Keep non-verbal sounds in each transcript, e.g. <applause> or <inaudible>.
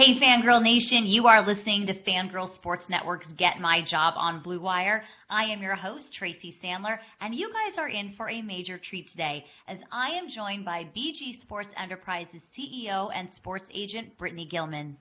Hey, Fangirl Nation, you are listening to Fangirl Sports Network's Get My Job on Blue Wire. I am your host, Tracy Sandler, and you guys are in for a major treat today as I am joined by BG Sports Enterprises CEO and sports agent, Brittany Gilman.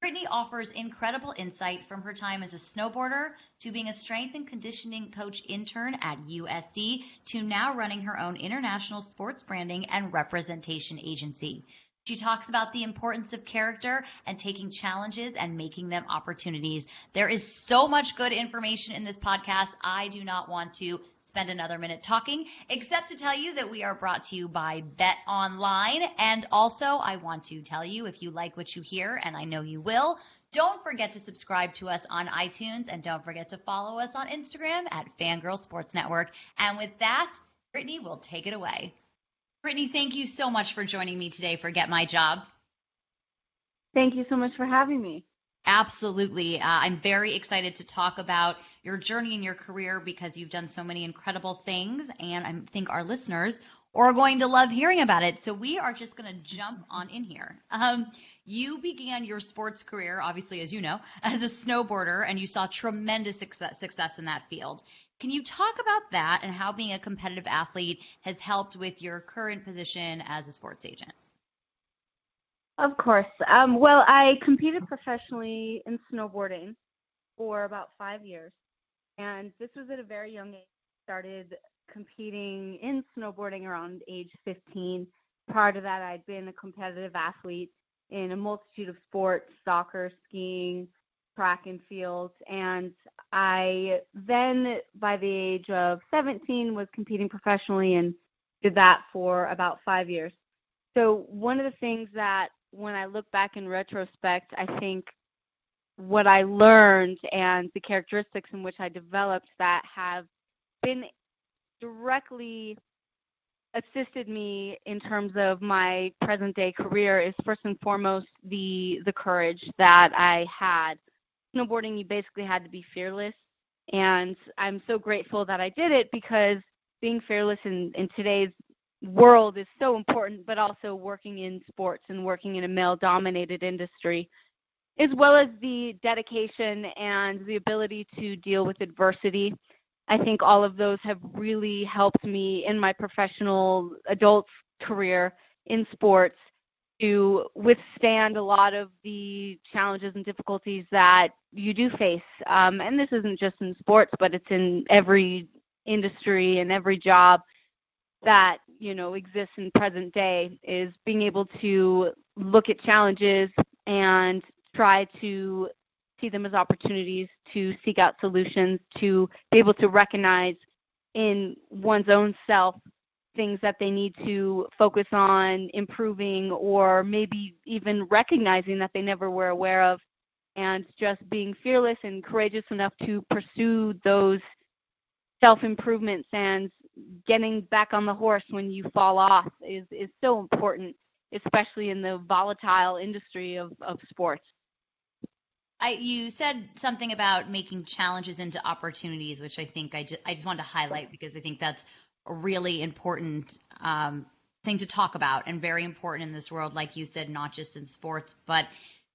Brittany offers incredible insight from her time as a snowboarder to being a strength and conditioning coach intern at USC to now running her own international sports branding and representation agency. She talks about the importance of character and taking challenges and making them opportunities. There is so much good information in this podcast. I do not want to spend another minute talking, except to tell you that we are brought to you by Bet Online. And also, I want to tell you if you like what you hear, and I know you will, don't forget to subscribe to us on iTunes and don't forget to follow us on Instagram at Fangirl Sports Network. And with that, Brittany will take it away. Brittany, thank you so much for joining me today for Get My Job. Thank you so much for having me. Absolutely. Uh, I'm very excited to talk about your journey in your career because you've done so many incredible things, and I think our listeners are going to love hearing about it. So we are just going to jump on in here. Um, you began your sports career, obviously, as you know, <laughs> as a snowboarder, and you saw tremendous success, success in that field. Can you talk about that and how being a competitive athlete has helped with your current position as a sports agent? Of course. Um, well, I competed professionally in snowboarding for about five years, and this was at a very young age. Started competing in snowboarding around age 15. Prior to that, I'd been a competitive athlete in a multitude of sports: soccer, skiing, track and field. And I then, by the age of 17, was competing professionally and did that for about five years. So, one of the things that when I look back in retrospect, I think what I learned and the characteristics in which I developed that have been directly assisted me in terms of my present day career is first and foremost the the courage that I had snowboarding, you basically had to be fearless. And I'm so grateful that I did it because being fearless in, in today's world is so important, but also working in sports and working in a male dominated industry, as well as the dedication and the ability to deal with adversity. I think all of those have really helped me in my professional adult career in sports to withstand a lot of the challenges and difficulties that you do face. Um, and this isn't just in sports, but it's in every industry and every job that you know exists in present day is being able to look at challenges and try to see them as opportunities to seek out solutions to be able to recognize in one's own self things that they need to focus on improving or maybe even recognizing that they never were aware of and just being fearless and courageous enough to pursue those self improvements and getting back on the horse when you fall off is is so important especially in the volatile industry of, of sports. I, you said something about making challenges into opportunities, which I think I just, I just wanted to highlight because I think that's really important um, thing to talk about and very important in this world, like you said, not just in sports, but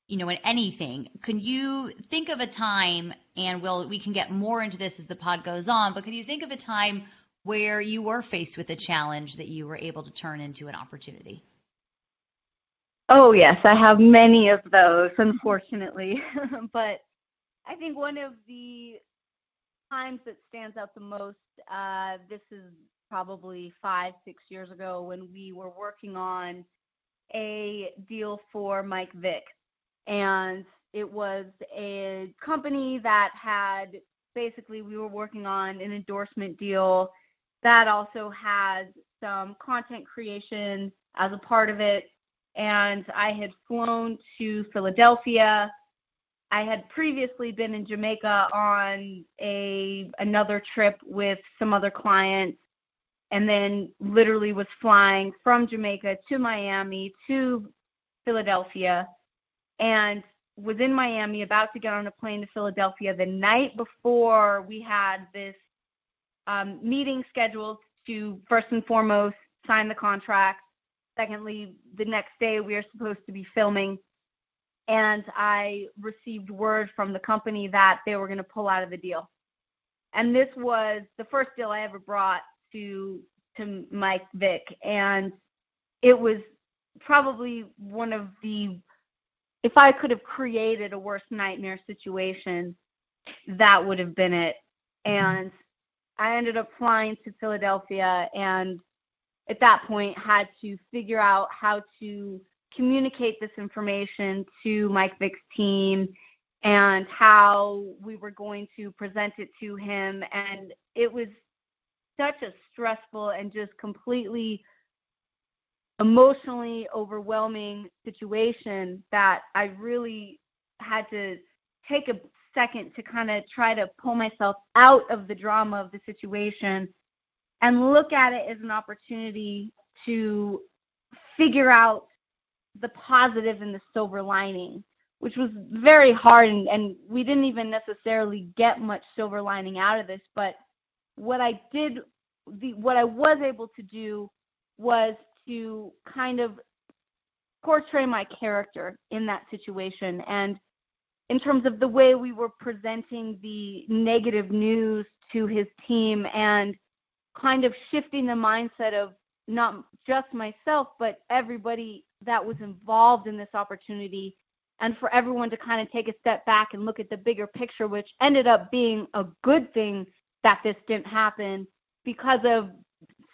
you know, in anything. Can you think of a time, and we'll we can get more into this as the pod goes on, but can you think of a time where you were faced with a challenge that you were able to turn into an opportunity? Oh, yes, I have many of those, unfortunately. <laughs> but I think one of the times that stands out the most, uh, this is probably five, six years ago when we were working on a deal for Mike Vick. And it was a company that had basically, we were working on an endorsement deal that also had some content creation as a part of it. And I had flown to Philadelphia. I had previously been in Jamaica on a another trip with some other clients and then literally was flying from Jamaica to Miami to Philadelphia and was in Miami about to get on a plane to Philadelphia the night before we had this um, meeting scheduled to first and foremost sign the contract. Secondly, the next day we are supposed to be filming. And I received word from the company that they were going to pull out of the deal. And this was the first deal I ever brought to to Mike Vick, and it was probably one of the if I could have created a worse nightmare situation, that would have been it. Mm-hmm. And I ended up flying to Philadelphia and at that point had to figure out how to communicate this information to Mike Vick's team and how we were going to present it to him. And it was such a stressful and just completely emotionally overwhelming situation that I really had to take a second to kind of try to pull myself out of the drama of the situation and look at it as an opportunity to figure out the positive and the silver lining, which was very hard. And, and we didn't even necessarily get much silver lining out of this. But what I did, the, what I was able to do was to kind of portray my character in that situation. And in terms of the way we were presenting the negative news to his team and kind of shifting the mindset of not just myself, but everybody that was involved in this opportunity, and for everyone to kind of take a step back and look at the bigger picture, which ended up being a good thing that this didn't happen because of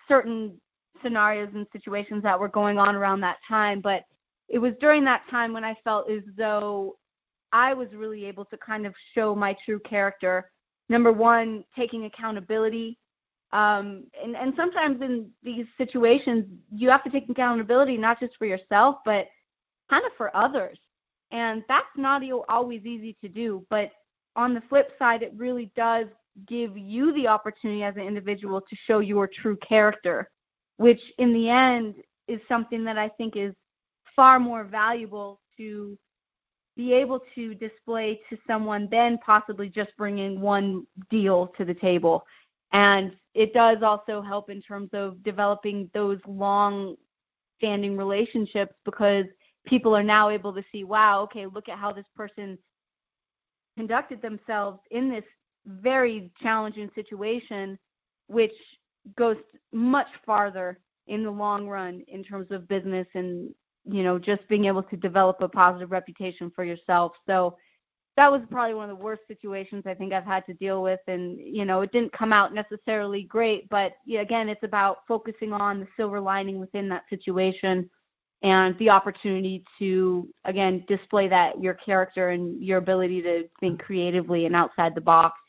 certain scenarios and situations that were going on around that time. But it was during that time when I felt as though I was really able to kind of show my true character. Number one, taking accountability. Um, and, and sometimes in these situations, you have to take accountability not just for yourself, but kind of for others. And that's not always easy to do. But on the flip side, it really does give you the opportunity as an individual to show your true character which in the end is something that I think is far more valuable to be able to display to someone than possibly just bringing one deal to the table. And it does also help in terms of developing those long standing relationships because people are now able to see, wow, okay, look at how this person conducted themselves in this very challenging situation, which goes much farther in the long run in terms of business and you know just being able to develop a positive reputation for yourself. So that was probably one of the worst situations i think i've had to deal with. And you know it didn't come out necessarily great but again it's about focusing on the silver lining within that situation and the opportunity to again display that your character and your ability to think creatively and outside the box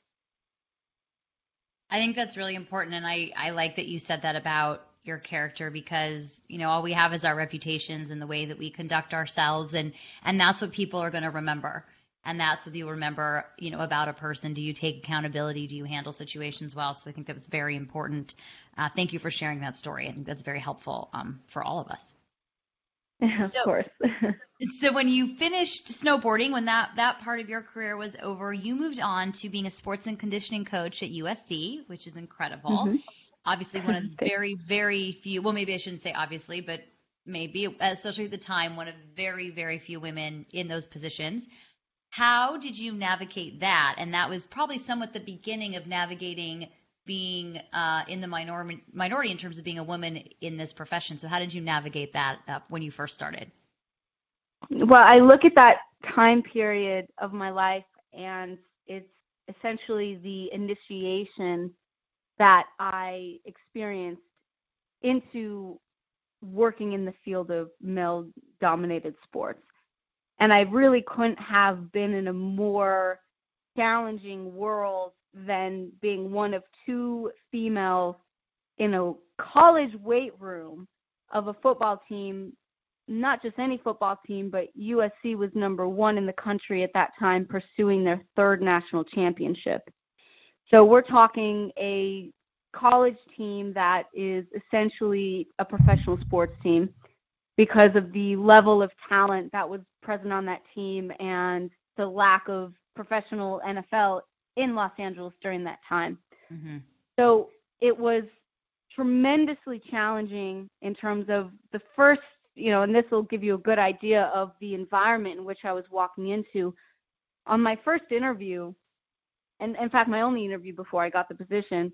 I think that's really important. And I, I like that you said that about your character because, you know, all we have is our reputations and the way that we conduct ourselves. And, and that's what people are going to remember. And that's what you remember, you know, about a person. Do you take accountability? Do you handle situations well? So I think that was very important. Uh, thank you for sharing that story. I think that's very helpful um, for all of us. <laughs> Of so, course. <laughs> so when you finished snowboarding, when that that part of your career was over, you moved on to being a sports and conditioning coach at USC, which is incredible. Mm-hmm. Obviously, one of <laughs> the very very few. Well, maybe I shouldn't say obviously, but maybe especially at the time, one of very very few women in those positions. How did you navigate that? And that was probably somewhat the beginning of navigating being uh, in the minor- minority in terms of being a woman in this profession. So, how did you navigate that uh, when you first started? Well, I look at that time period of my life, and it's essentially the initiation that I experienced into working in the field of male dominated sports. And I really couldn't have been in a more challenging world than being one of two females in a college weight room of a football team, not just any football team, but USC was number one in the country at that time, pursuing their third national championship. So we're talking a college team that is essentially a professional sports team because of the level of talent that was present on that team and the lack of professional NFL in Los Angeles during that time. Mm-hmm. So it was tremendously challenging in terms of the first, you know, and this will give you a good idea of the environment in which I was walking into. On my first interview, and in fact, my only interview before I got the position,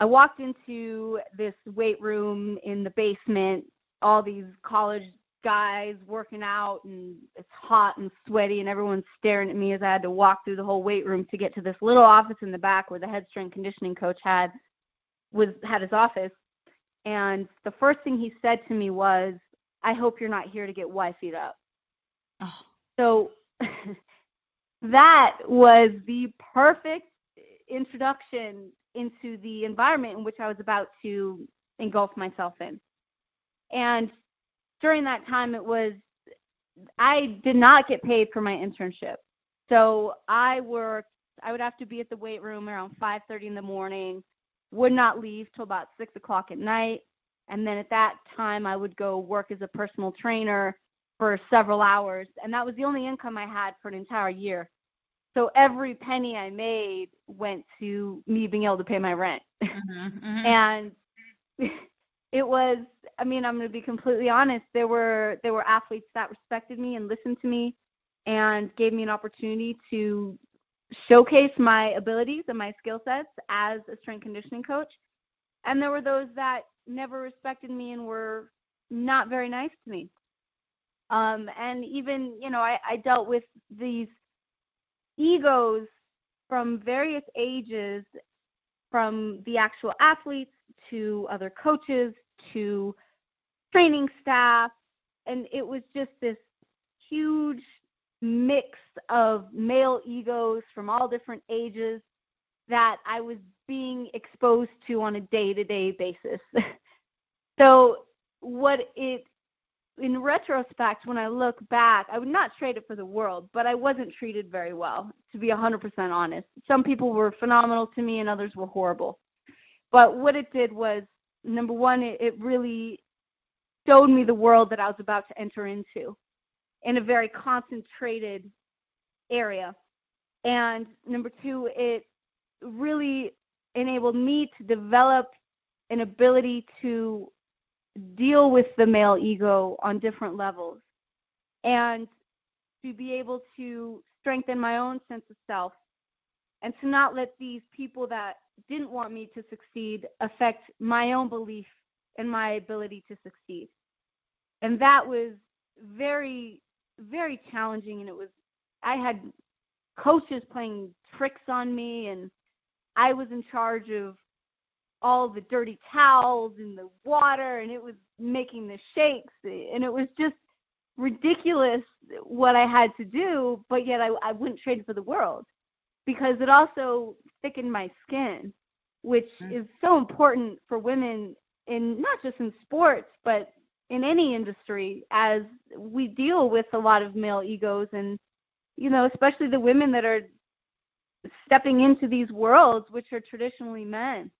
I walked into this weight room in the basement, all these college guys working out and it's hot and sweaty and everyone's staring at me as I had to walk through the whole weight room to get to this little office in the back where the head strength conditioning coach had was had his office and the first thing he said to me was I hope you're not here to get wifeyed up. Oh. So <laughs> that was the perfect introduction into the environment in which I was about to engulf myself in. And during that time, it was, I did not get paid for my internship. So I worked, I would have to be at the weight room around 5.30 in the morning, would not leave till about 6 o'clock at night. And then at that time, I would go work as a personal trainer for several hours. And that was the only income I had for an entire year. So every penny I made went to me being able to pay my rent. Mm-hmm, mm-hmm. <laughs> and it was I mean, I'm going to be completely honest, there were there were athletes that respected me and listened to me and gave me an opportunity to showcase my abilities and my skill sets as a strength conditioning coach. And there were those that never respected me and were not very nice to me. Um, and even, you know, I, I dealt with these egos from various ages, from the actual athletes to other coaches to training staff. And it was just this huge mix of male egos from all different ages that I was being exposed to on a day to day basis. <laughs> so, what it in retrospect, when I look back, I would not trade it for the world, but I wasn't treated very well, to be 100% honest. Some people were phenomenal to me and others were horrible. But what it did was, number one, it, it really showed me the world that I was about to enter into in a very concentrated area. And number two, it really enabled me to develop an ability to deal with the male ego on different levels and to be able to strengthen my own sense of self and to not let these people that didn't want me to succeed affect my own belief in my ability to succeed. And that was very, very challenging. And it was, I had coaches playing tricks on me, and I was in charge of all the dirty towels and the water and it was making the shakes and it was just ridiculous what I had to do, but yet I, I wouldn't trade it for the world because it also thickened my skin, which mm. is so important for women in not just in sports, but in any industry as we deal with a lot of male egos and, you know, especially the women that are stepping into these worlds, which are traditionally men.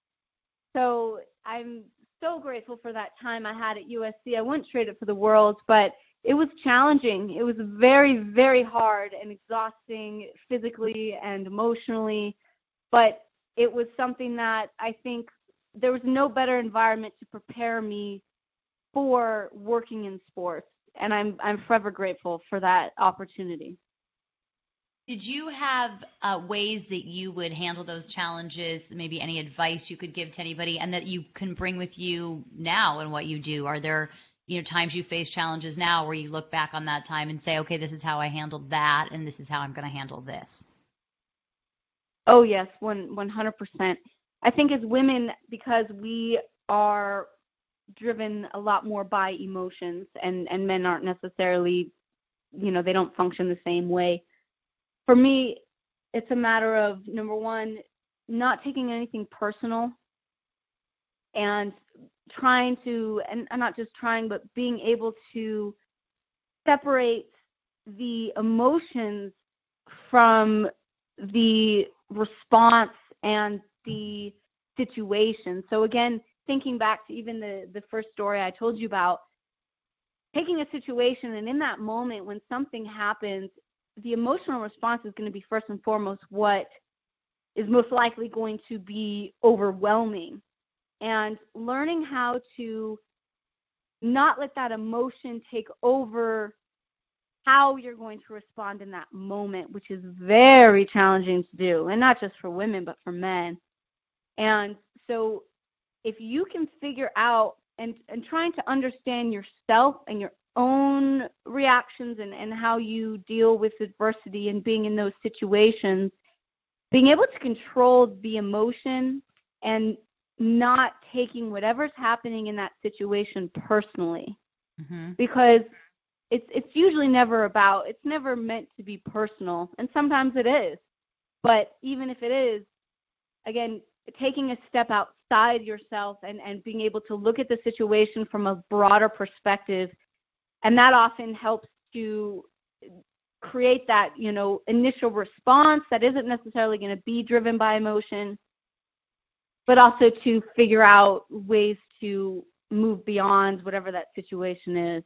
So I'm so grateful for that time I had at USC. I wouldn't trade it for the world, but it was challenging. It was very, very hard and exhausting physically and emotionally, but it was something that I think there was no better environment to prepare me for working in sports, and I'm I'm forever grateful for that opportunity. Did you have uh, ways that you would handle those challenges? Maybe any advice you could give to anybody, and that you can bring with you now in what you do? Are there you know times you face challenges now where you look back on that time and say, okay, this is how I handled that, and this is how I'm going to handle this? Oh yes, one one hundred percent. I think as women, because we are driven a lot more by emotions, and and men aren't necessarily, you know, they don't function the same way. For me, it's a matter of number one, not taking anything personal, and trying to, and not just trying, but being able to separate the emotions from the response and the situation. So again, thinking back to even the the first story I told you about, taking a situation and in that moment when something happens, the emotional response is going to be first and foremost what is most likely going to be overwhelming. And learning how to not let that emotion take over how you're going to respond in that moment, which is very challenging to do, and not just for women, but for men. And so, if you can figure out and, and trying to understand yourself and your own reactions and, and how you deal with adversity and being in those situations, being able to control the emotion and not taking whatever's happening in that situation personally. Mm-hmm. Because it's it's usually never about it's never meant to be personal and sometimes it is but even if it is again taking a step outside yourself and and being able to look at the situation from a broader perspective and that often helps to create that you know initial response that isn't necessarily going to be driven by emotion but also to figure out ways to move beyond whatever that situation is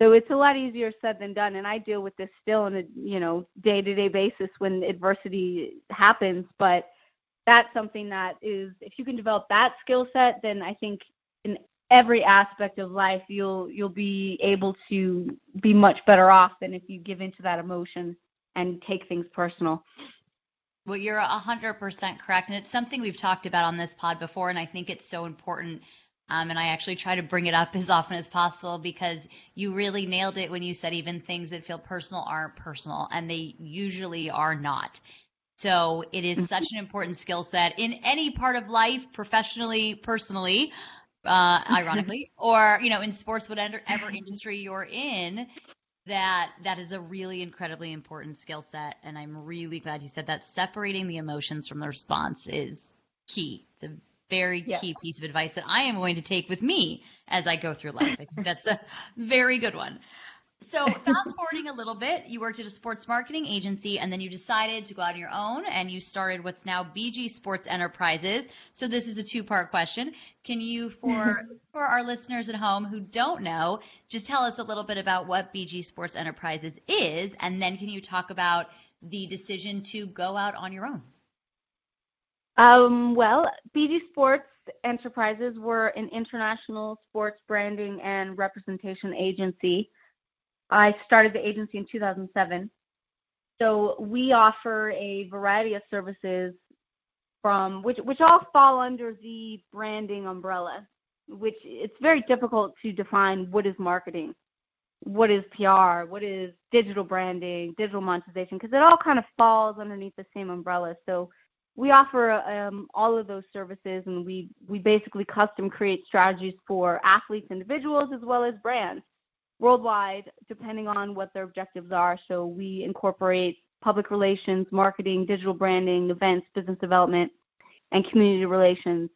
so it's a lot easier said than done, and I deal with this still on a you know day to day basis when adversity happens. But that's something that is if you can develop that skill set, then I think in every aspect of life you'll you'll be able to be much better off than if you give into that emotion and take things personal. Well, you're 100% correct. And it's something we've talked about on this pod before. And I think it's so important um, and I actually try to bring it up <laughs> as often as possible because you really nailed it when you said even things that feel personal aren't personal, and they usually are not. So it is mm-hmm. such an important skill set in any part of life, professionally, personally, uh, ironically, <laughs> or you know, in sports, whatever industry you're in. That that is a really incredibly important skill set, and I'm really glad you said that. Separating the emotions from the response is key. It's a very yeah. key piece of advice that I am going to take with me as I go through life. I think that's a <laughs> very good one. So, fast forwarding a little bit, you worked at a sports marketing agency and then you decided to go out on your own and you started what's now BG Sports Enterprises. So, this is a two part question. Can you, for, for our listeners at home who don't know, just tell us a little bit about what BG Sports Enterprises is? And then can you talk about the decision to go out on your own? Um, well, BG Sports Enterprises were an international sports branding and representation agency. I started the agency in 2007. So we offer a variety of services from which which all fall under the branding umbrella, which it's very difficult to define what is marketing, what is PR, what is digital branding, digital monetization, because it all kind of falls underneath the same umbrella. So we offer um, all of those services and we, we basically custom create strategies for athletes, individuals, as well as brands worldwide, depending on what their objectives are. So we incorporate public relations, marketing, digital branding, events, business development, and community relations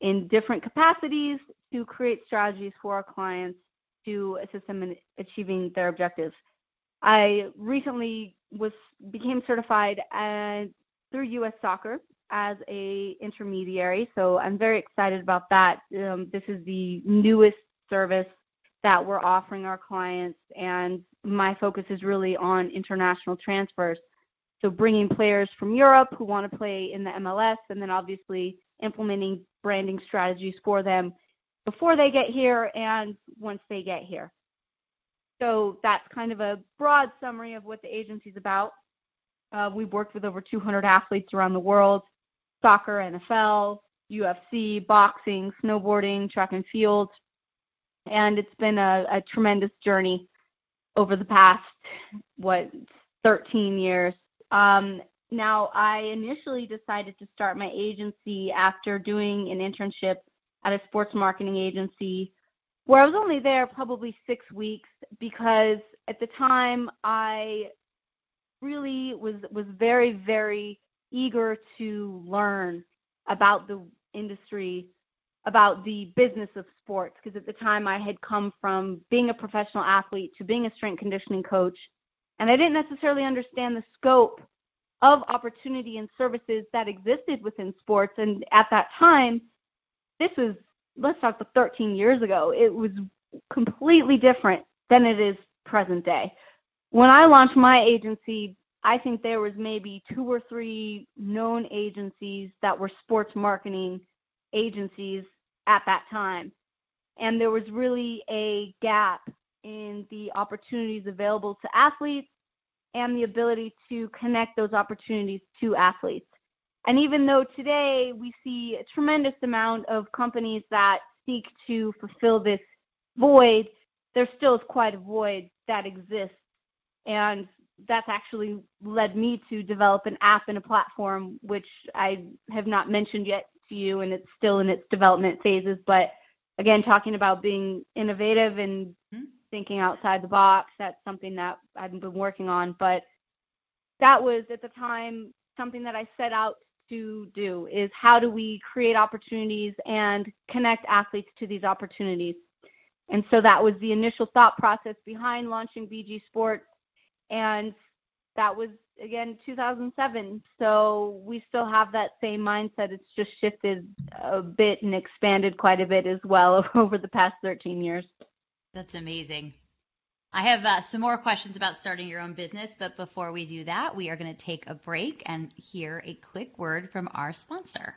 in different capacities to create strategies for our clients to assist them in achieving their objectives. I recently was became certified as through U.S. Soccer as a intermediary. So I'm very excited about that. Um, this is the newest service that we're offering our clients, and my focus is really on international transfers. So bringing players from Europe who want to play in the MLS, and then obviously implementing branding strategies for them before they get here and once they get here. So that's kind of a broad summary of what the agency is about. Uh, we've worked with over 200 athletes around the world soccer, NFL, UFC, boxing, snowboarding, track and field. And it's been a, a tremendous journey over the past what 13 years. Um, now, I initially decided to start my agency after doing an internship at a sports marketing agency where I was only there probably six weeks because at the time I really was was very very eager to learn about the industry about the business of sports because at the time I had come from being a professional athlete to being a strength conditioning coach and I didn't necessarily understand the scope of opportunity and services that existed within sports. And at that time this was let's talk about 13 years ago it was completely different than it is present day. When I launched my agency I think there was maybe two or three known agencies that were sports marketing agencies at that time. And there was really a gap in the opportunities available to athletes and the ability to connect those opportunities to athletes. And even though today we see a tremendous amount of companies that seek to fulfill this void, there still is quite a void that exists. And that's actually led me to develop an app and a platform, which I have not mentioned yet you, and it's still in its development phases. But again, talking about being innovative and mm-hmm. thinking outside the box, that's something that I've been working on. But that was at the time something that I set out to do is how do we create opportunities and connect athletes to these opportunities. And so that was the initial thought process behind launching BG Sports. And that was again 2007 so we still have that same mindset. It's just shifted a bit and expanded quite a bit as well <laughs> over the past 13 years. That's amazing. I have uh, some more questions about starting your own business but before we do that we are going to take a break and hear a quick word from our sponsor.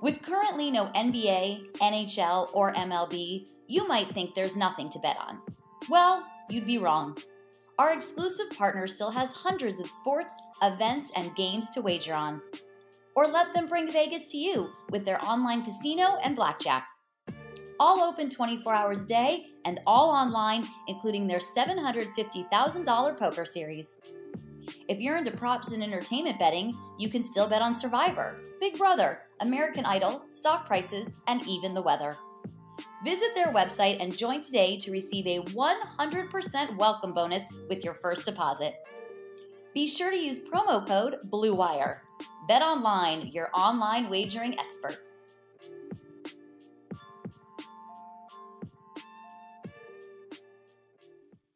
With currently no nba nhl or mlb you might think there's nothing to bet on well, you'd be wrong. Our exclusive partner still has hundreds of sports, events, and games to wager on. Or let them bring Vegas to you with their online casino and blackjack. All open 24 hours a day and all online, including their $750,000 poker series. If you're into props and entertainment betting, you can still bet on Survivor, Big Brother, American Idol, stock prices, and even the weather. Visit their website and join today to receive a 100% welcome bonus with your first deposit. Be sure to use promo code BLUEWIRE. Bet online, your online wagering experts.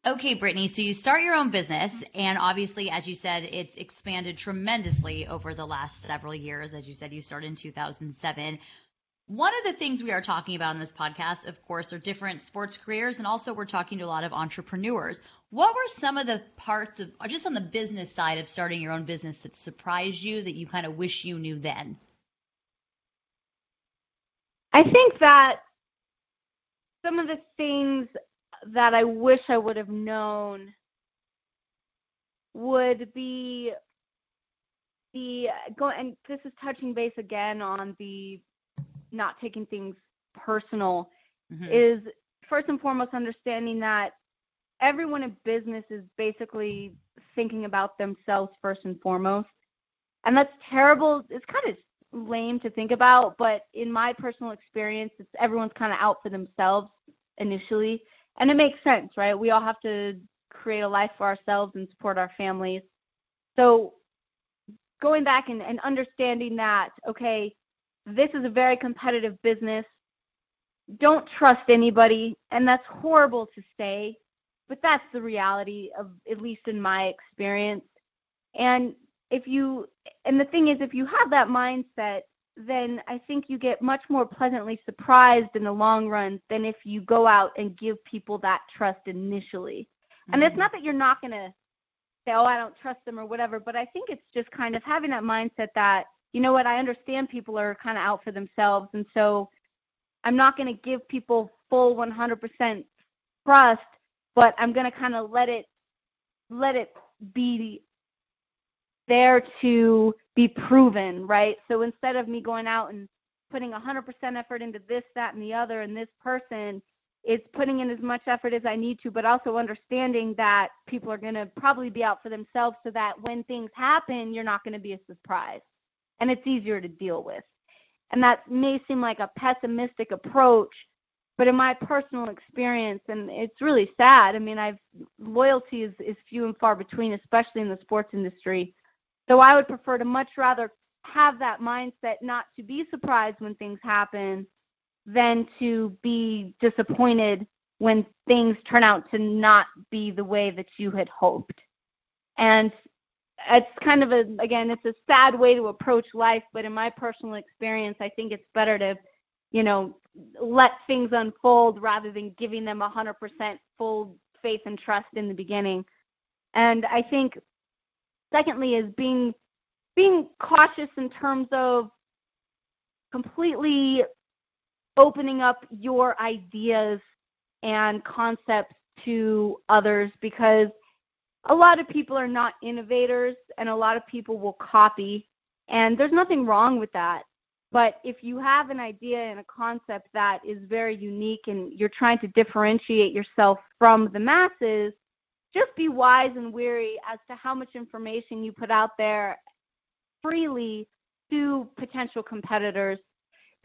Okay, Brittany, so you start your own business, and obviously, as you said, it's expanded tremendously over the last several years. As you said, you started in 2007. One of the things we are talking about in this podcast, of course, are different sports careers, and also we're talking to a lot of entrepreneurs. What were some of the parts of, just on the business side of starting your own business that surprised you that you kind of wish you knew then? I think that some of the things that I wish I would have known would be the go and this is touching base again on the not taking things personal mm-hmm. is first and foremost understanding that everyone in business is basically thinking about themselves first and foremost. And that's terrible. It's kind of lame to think about, but in my personal experience, it's everyone's kind of out for themselves initially. And it makes sense, right? We all have to create a life for ourselves and support our families. So going back and, and understanding that, okay, this is a very competitive business. Don't trust anybody, and that's horrible to say, but that's the reality of at least in my experience. And if you and the thing is if you have that mindset, then I think you get much more pleasantly surprised in the long run than if you go out and give people that trust initially. Mm-hmm. And it's mm-hmm. not that you're not going to say, "Oh, I don't trust them" or whatever, but I think it's just kind of having that mindset that you know what, I understand people are kind of out for themselves. And so I'm not going to give people full 100% trust, but I'm going to kind of let it, let it be there to be proven, right? So instead of me going out and putting 100% effort into this, that, and the other, and this person is putting in as much effort as I need to, but also understanding that people are going to probably be out for themselves so that when things happen, you're not going to be a surprise. And it's easier to deal with. And that may seem like a pessimistic approach, but in my personal experience, and it's really sad, I mean, I've loyalty is, is few and far between, especially in the sports industry. So I would prefer to much rather have that mindset not to be surprised when things happen than to be disappointed when things turn out to not be the way that you had hoped. And it's kind of a again, it's a sad way to approach life, but in my personal experience, I think it's better to, you know, let things unfold rather than giving them a 100% full faith and trust in the beginning. And I think secondly is being being cautious in terms of completely opening up your ideas and concepts to others because a lot of people are not innovators and a lot of people will copy and there's nothing wrong with that but if you have an idea and a concept that is very unique and you're trying to differentiate yourself from the masses just be wise and wary as to how much information you put out there freely to potential competitors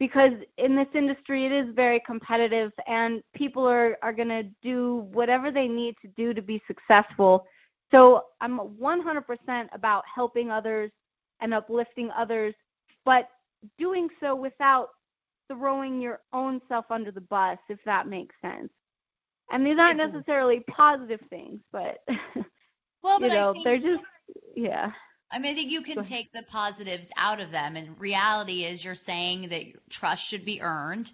because in this industry it is very competitive and people are, are going to do whatever they need to do to be successful. So I'm 100% about helping others and uplifting others, but doing so without throwing your own self under the bus, if that makes sense. And these aren't necessarily positive things, but <laughs> well, but you know, think, they're just yeah. I mean, I think you can take the positives out of them. And reality is, you're saying that trust should be earned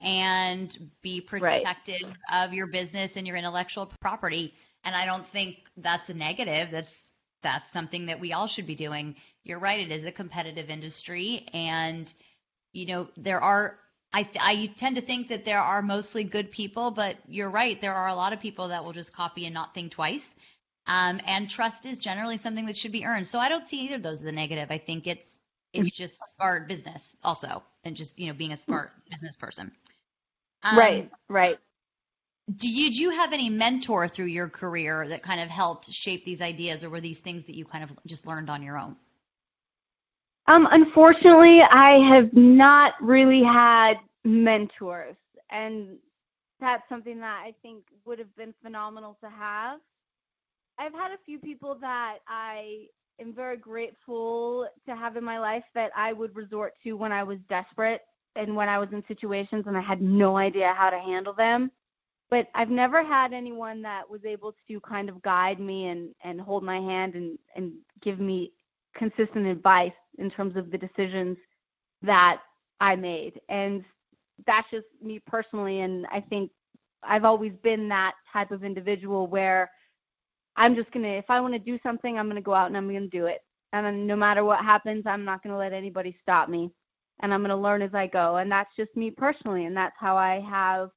and be protective right. of your business and your intellectual property. And I don't think that's a negative. That's that's something that we all should be doing. You're right. It is a competitive industry, and you know there are. I I tend to think that there are mostly good people, but you're right. There are a lot of people that will just copy and not think twice. Um, and trust is generally something that should be earned. So I don't see either of those as a negative. I think it's it's just smart business also, and just you know being a smart business person. Um, right, right. Do you, do you have any mentor through your career that kind of helped shape these ideas, or were these things that you kind of just learned on your own? Um, unfortunately, I have not really had mentors, and that's something that I think would have been phenomenal to have. I've had a few people that I am very grateful to have in my life that I would resort to when I was desperate and when I was in situations and I had no idea how to handle them. But I've never had anyone that was able to kind of guide me and, and hold my hand and, and give me consistent advice in terms of the decisions that I made. And that's just me personally. And I think I've always been that type of individual where – I'm just gonna if I want to do something, I'm gonna go out and I'm gonna do it. And no matter what happens, I'm not gonna let anybody stop me. And I'm gonna learn as I go. And that's just me personally, and that's how I have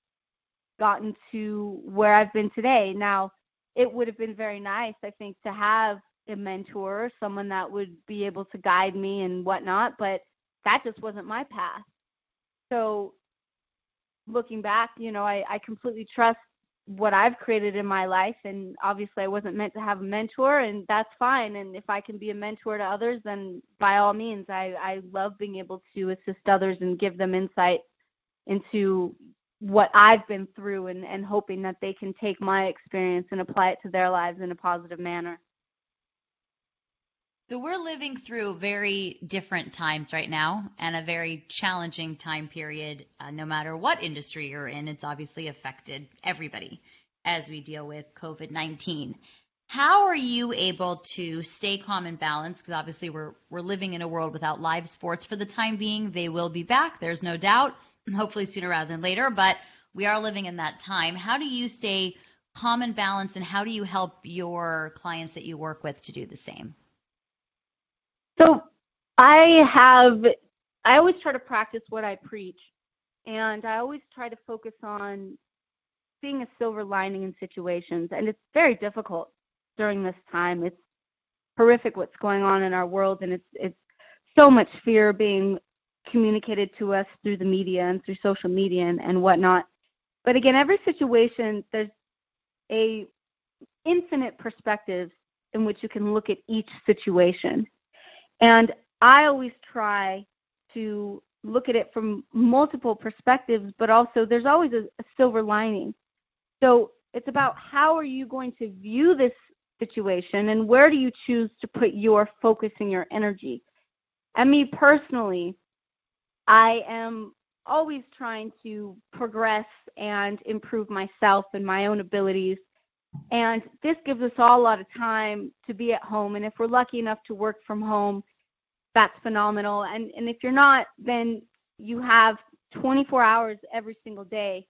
gotten to where I've been today. Now, it would have been very nice, I think, to have a mentor, someone that would be able to guide me and whatnot, but that just wasn't my path. So looking back, you know, I, I completely trust what I've created in my life and obviously I wasn't meant to have a mentor and that's fine and if I can be a mentor to others then by all means I I love being able to assist others and give them insight into what I've been through and and hoping that they can take my experience and apply it to their lives in a positive manner. So we're living through very different times right now and a very challenging time period. Uh, no matter what industry you're in, it's obviously affected everybody as we deal with COVID 19. How are you able to stay calm and balanced? Because obviously we're we're living in a world without live sports for the time being. They will be back. There's no doubt. Hopefully sooner rather than later. But we are living in that time. How do you stay calm and balanced, and how do you help your clients that you work with to do the same? So I have, I always try to practice what I preach. And I always try to focus on seeing a silver lining in situations. And it's very difficult during this time. It's horrific what's going on in our world. And it's, it's so much fear being communicated to us through the media and through social media and, and whatnot. But again, every situation there's a infinite perspectives in which you can look at each situation. And I always try to look at it from multiple perspectives, but also there's always a, a silver lining. So it's about how are you going to view this situation and where do you choose to put your focus and your energy. And me personally, I am always trying to progress and improve myself and my own abilities. And this gives us all a lot of time to be at home. And if we're lucky enough to work from home, that's phenomenal. And and if you're not, then you have 24 hours every single day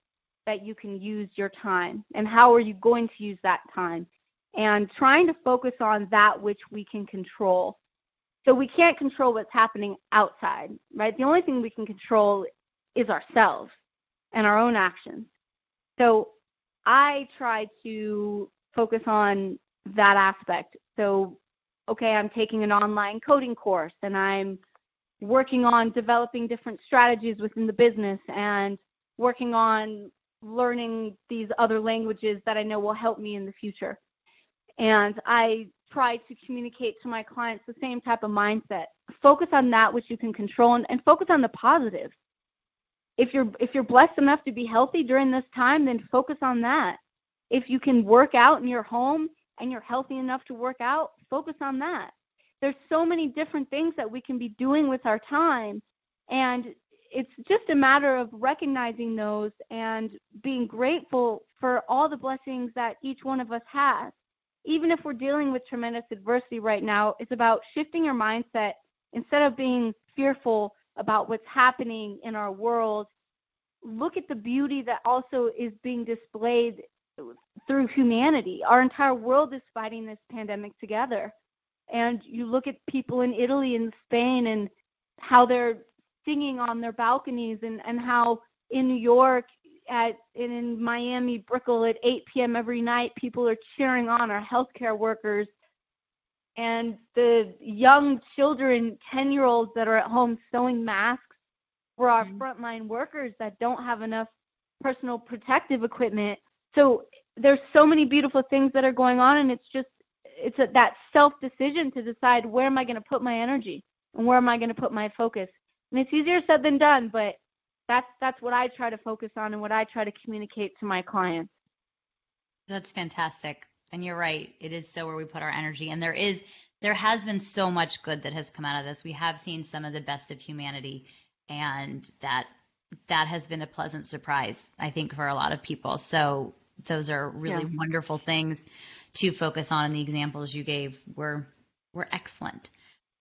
that you can use your time. And how are you going to use that time? And trying to focus on that which we can control. So we can't control what's happening outside, right? The only thing we can control is ourselves and our own actions. So I try to focus on that aspect. So okay, I'm taking an online coding course and I'm working on developing different strategies within the business and working on learning these other languages that I know will help me in the future. And I try to communicate to my clients the same type of mindset. Focus on that which you can control and, and focus on the positive. If you're if you're blessed enough to be healthy during this time, then focus on that. If you can work out in your home and you're healthy enough to work out, focus on that. There's so many different things that we can be doing with our time. And it's just a matter of recognizing those and being grateful for all the blessings that each one of us has. Even if we're dealing with tremendous adversity right now, it's about shifting your mindset instead of being fearful about what's happening in our world. Look at the beauty that also is being displayed through humanity. Our entire world is fighting this pandemic together. And you look at people in Italy and Spain and how they're singing on their balconies and, and how in New York at in Miami Brickell at 8 p.m. every night people are cheering on our healthcare workers and the young children 10 year olds that are at home sewing masks for our mm-hmm. frontline workers that don't have enough personal protective equipment so there's so many beautiful things that are going on and it's just it's a, that self decision to decide where am i going to put my energy and where am i going to put my focus and it's easier said than done but that's that's what i try to focus on and what i try to communicate to my clients that's fantastic and you're right it is so where we put our energy and there is there has been so much good that has come out of this we have seen some of the best of humanity and that that has been a pleasant surprise, I think, for a lot of people. So those are really yeah. wonderful things to focus on. And the examples you gave were were excellent.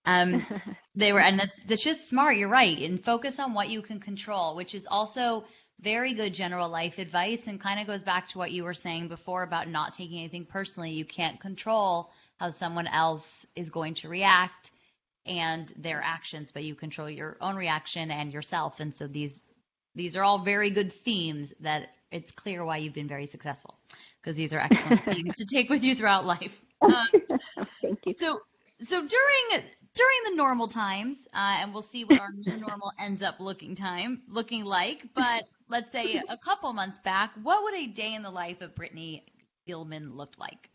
Um, <laughs> they were, and that's, that's just smart. You're right, and focus on what you can control, which is also very good general life advice, and kind of goes back to what you were saying before about not taking anything personally. You can't control how someone else is going to react and their actions, but you control your own reaction and yourself. And so these these are all very good themes that it's clear why you've been very successful because these are excellent <laughs> themes to take with you throughout life. <laughs> Um, Thank you. So, so during during the normal times, uh, and we'll see what our new normal ends up looking time looking like. But let's say a couple months back, what would a day in the life of Brittany Gilman look like?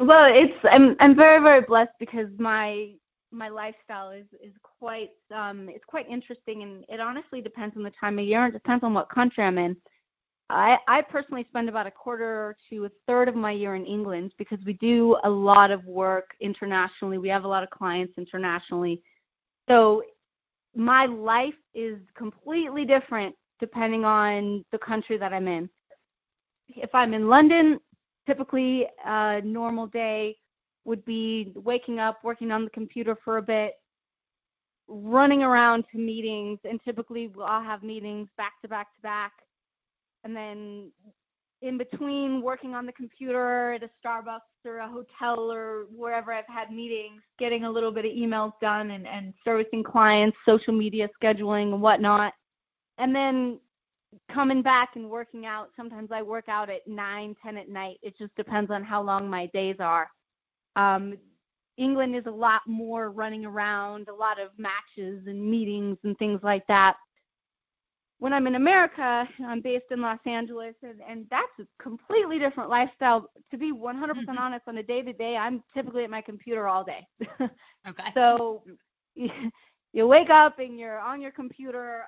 Well, it's I'm I'm very very blessed because my my lifestyle is is quite um it's quite interesting and it honestly depends on the time of year and depends on what country I'm in. I I personally spend about a quarter to a third of my year in England because we do a lot of work internationally. We have a lot of clients internationally. So my life is completely different depending on the country that I'm in. If I'm in London, typically a normal day would be waking up, working on the computer for a bit, running around to meetings, and typically I'll have meetings back to back to back. And then in between working on the computer at a Starbucks or a hotel or wherever I've had meetings, getting a little bit of emails done and, and servicing clients, social media scheduling and whatnot. And then coming back and working out. Sometimes I work out at nine, ten at night. It just depends on how long my days are. Um, England is a lot more running around, a lot of matches and meetings and things like that. When I'm in America, I'm based in Los Angeles, and, and that's a completely different lifestyle. To be 100% mm-hmm. honest, on a day to day, I'm typically at my computer all day. <laughs> okay. So <laughs> you wake up and you're on your computer.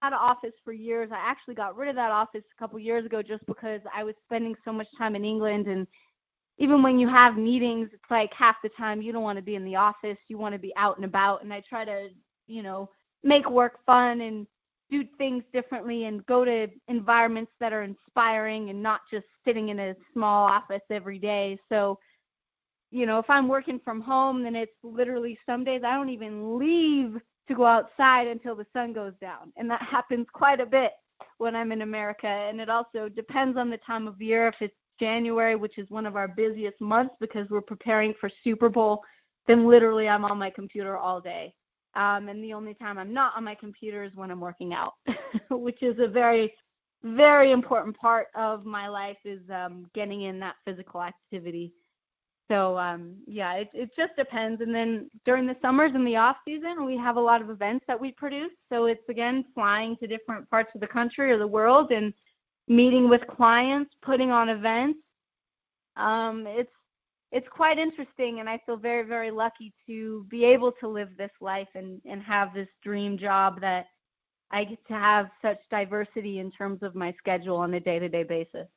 I had an office for years. I actually got rid of that office a couple years ago just because I was spending so much time in England and even when you have meetings, it's like half the time you don't want to be in the office. You want to be out and about. And I try to, you know, make work fun and do things differently and go to environments that are inspiring and not just sitting in a small office every day. So, you know, if I'm working from home, then it's literally some days I don't even leave to go outside until the sun goes down. And that <laughs> happens quite a bit when I'm in America. And it also depends on the time of year. If it's January, which is one of our busiest months because we're preparing for Super Bowl, then literally I'm on my computer all day. Um, and the only time I'm not on my computer is when I'm working out, <laughs> which is a very, very important part of my life is um, getting in that physical activity. So um, yeah, it it just depends. And then during the summers and the off season, we have a lot of events that we produce. So it's again flying to different parts of the country or the world and meeting with clients, putting on events. Um, it's it's quite interesting, and I feel very very lucky to be able to live this life and and have this dream job that I get to have such diversity in terms of my schedule on a day to day basis.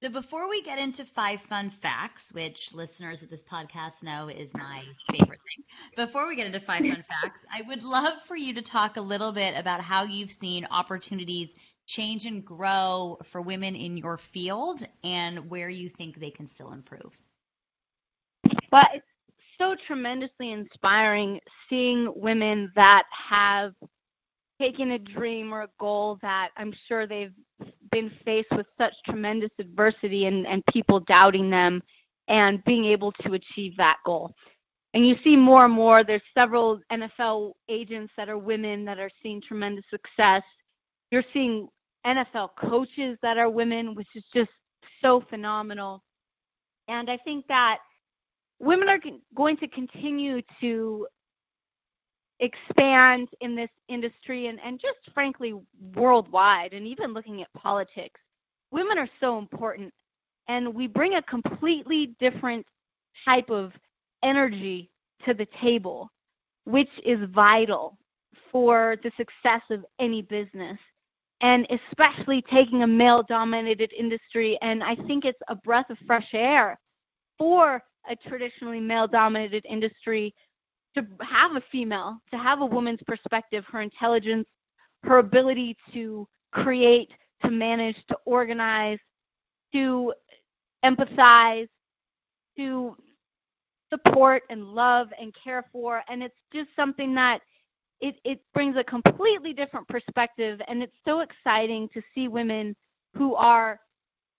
So before we get into five fun facts, which listeners of this podcast know is my favorite thing, before we get into five fun <laughs> facts, I would love for you to talk a little bit about how you've seen opportunities change and grow for women in your field and where you think they can still improve? Well, it's so tremendously inspiring seeing women that have taken a dream or a goal that I'm sure they've been faced with such tremendous adversity and, and people doubting them and being able to achieve that goal. And you see more and more, there's several NFL agents that are women that are seeing tremendous success. You're seeing NFL coaches that are women, which is just so phenomenal. And I think that women are going to continue to expand in this industry and, and just frankly worldwide and even looking at politics. Women are so important and we bring a completely different type of energy to the table, which is vital for the success of any business and especially taking a male dominated industry. And I think it's a breath of fresh air for a traditionally male dominated industry to have a female, to have a woman's perspective, her intelligence, her ability to create, to manage, to organize, to empathize, to support and love and care for. And it's just something that it, it brings a completely different perspective and it's so exciting to see women who are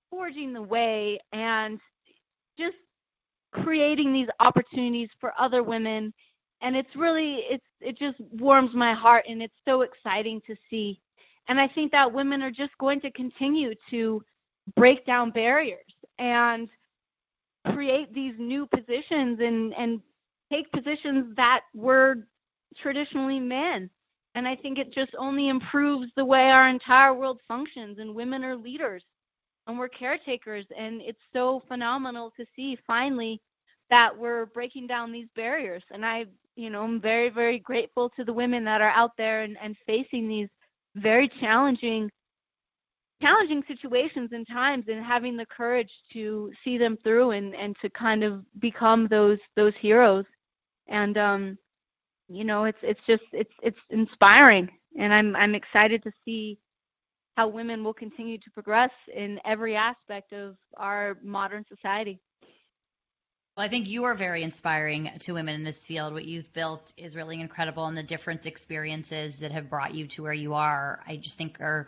forging the way and just creating these opportunities for other women. And it's really it's it just warms my heart and it's so exciting to see. And i think that women are just going to continue to break down barriers and create these new positions and and take positions that were traditionally men. And I think it just only improves the way our entire world functions. And women are leaders and we're caretakers. And it's so phenomenal to see finally that we're breaking down these barriers. And I, you know, I'm very, very grateful to the women that are out there and, and facing these very challenging challenging situations and times and having the courage to see them through and, and to kind of become those those heroes. And um you know, it's it's just it's it's inspiring, and I'm I'm excited to see how women will continue to progress in every aspect of our modern society. Well, I think you are very inspiring to women in this field. What you've built is really incredible, and the different experiences that have brought you to where you are, I just think are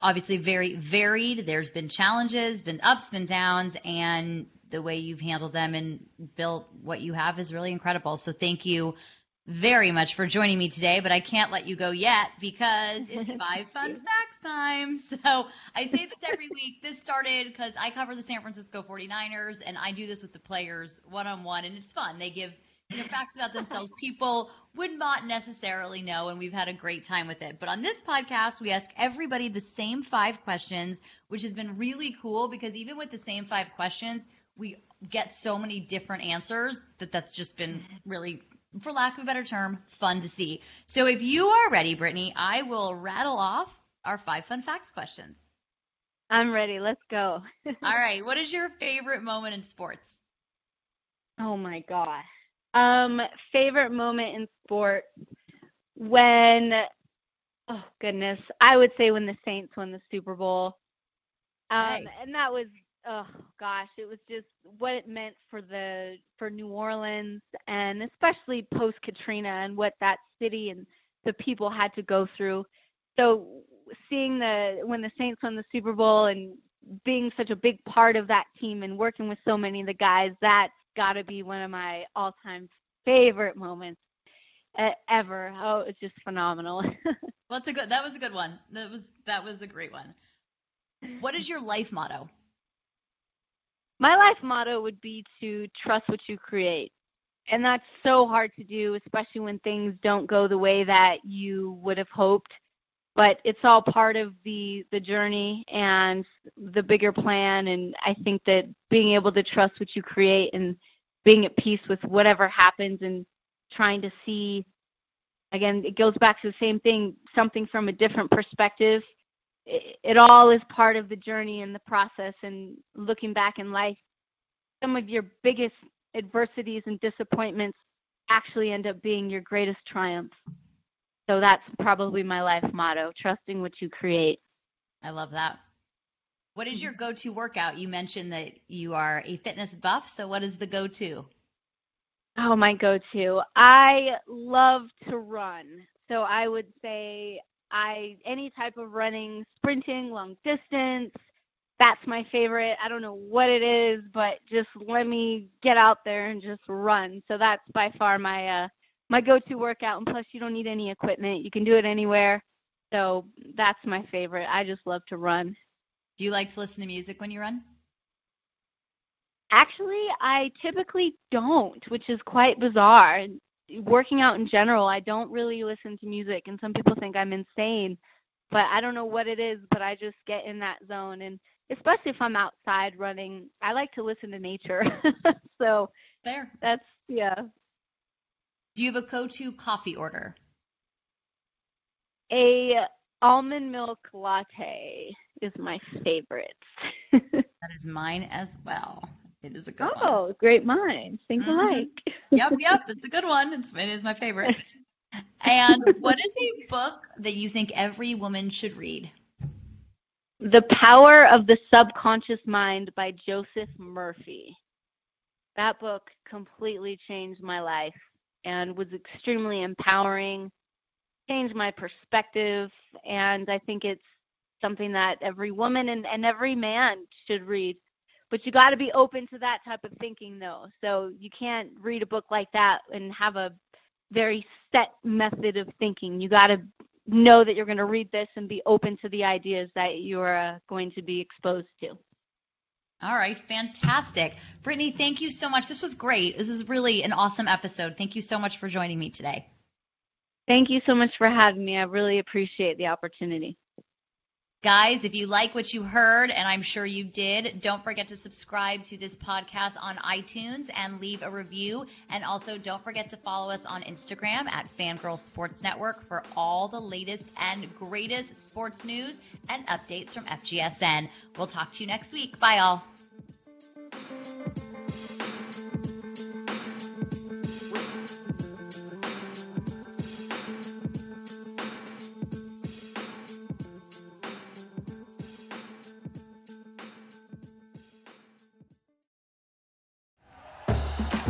obviously very varied. There's been challenges, been ups, been downs, and the way you've handled them and built what you have is really incredible. So thank you very much for joining me today, but I can't let you go yet because it's <laughs> five fun facts time. <laughs> So I say this every week. This started because I cover the San Francisco 49ers and I do this with the players one on one, and it's fun. They give you know, facts about themselves people would not necessarily know, and we've had a great time with it. But on this podcast, we ask everybody the same five questions, which has been really cool because even with the same five questions, we get so many different answers that that's just been really for lack of a better term, fun to see. So if you are ready, Brittany, I will rattle off our five fun facts questions. I'm ready. Let's go. <laughs> All right. What is your favorite moment in sports? Oh my gosh. Um, favorite moment in sport when oh goodness, I would say when the Saints won the Super Bowl. Um, and that was oh gosh, it was just what it meant for the for New Orleans and especially post Katrina and what that city and the people had to go through. So seeing the when the Saints won the Super Bowl and being such a big part of that team and working with so many of the guys, that's got to be one of my all-time favorite moments ever. Oh, it's just phenomenal. <laughs> well, that's a good. That was a good one. That was that was a great one. What is your life motto? My life motto would be to trust what you create. And that's so hard to do, especially when things don't go the way that you would have hoped. But it's all part of the the journey and the bigger plan. And I think that being able to trust what you create and being at peace with whatever happens and trying to see again, it goes back to the same thing, something from a different perspective it, it all is part of the journey and the process. And looking back in life, some of your biggest adversities and disappointments actually end up being your greatest triumphs. So that's probably my life motto trusting what you create. I love that. What is your go to workout? You mentioned that you are a fitness buff. So, what is the go to? Oh, my go to. I love to run. So, I would say I any type of running, sprinting, long distance, that's my favorite. I don't know what it is, but just let me get out there and just run. So that's by far my uh my go-to workout and plus you don't need any equipment. You can do it anywhere. So that's my favorite. I just love to run. Do you like to listen to music when you run? Actually, I typically don't, which is quite bizarre working out in general, I don't really listen to music, and some people think I'm insane, but I don't know what it is, but I just get in that zone, and especially if I'm outside running, I like to listen to nature. <laughs> so there, that's yeah. Do you have a go-to coffee order? A almond milk latte is my favorite. <laughs> that is mine as well. It is a good oh, one. Oh, great minds. Think mm-hmm. alike. yep, yep. It's a good one. It's, it is my favorite. And what is a book that you think every woman should read? The Power of the Subconscious Mind by Joseph Murphy. That book completely changed my life and was extremely empowering, changed my perspective, and I think it's something that every woman and, and every man should read but you got to be open to that type of thinking though. So you can't read a book like that and have a very set method of thinking. You got to know that you're going to read this and be open to the ideas that you're uh, going to be exposed to. All right. Fantastic. Brittany thank you so much. This was great. This is really an awesome episode. Thank you so much for joining me today. Thank you so much for having me. I really appreciate the opportunity Guys, if you like what you heard, and I'm sure you did, don't forget to subscribe to this podcast on iTunes and leave a review. And also, don't forget to follow us on Instagram at Fangirl Sports Network for all the latest and greatest sports news and updates from FGSN. We'll talk to you next week. Bye, all.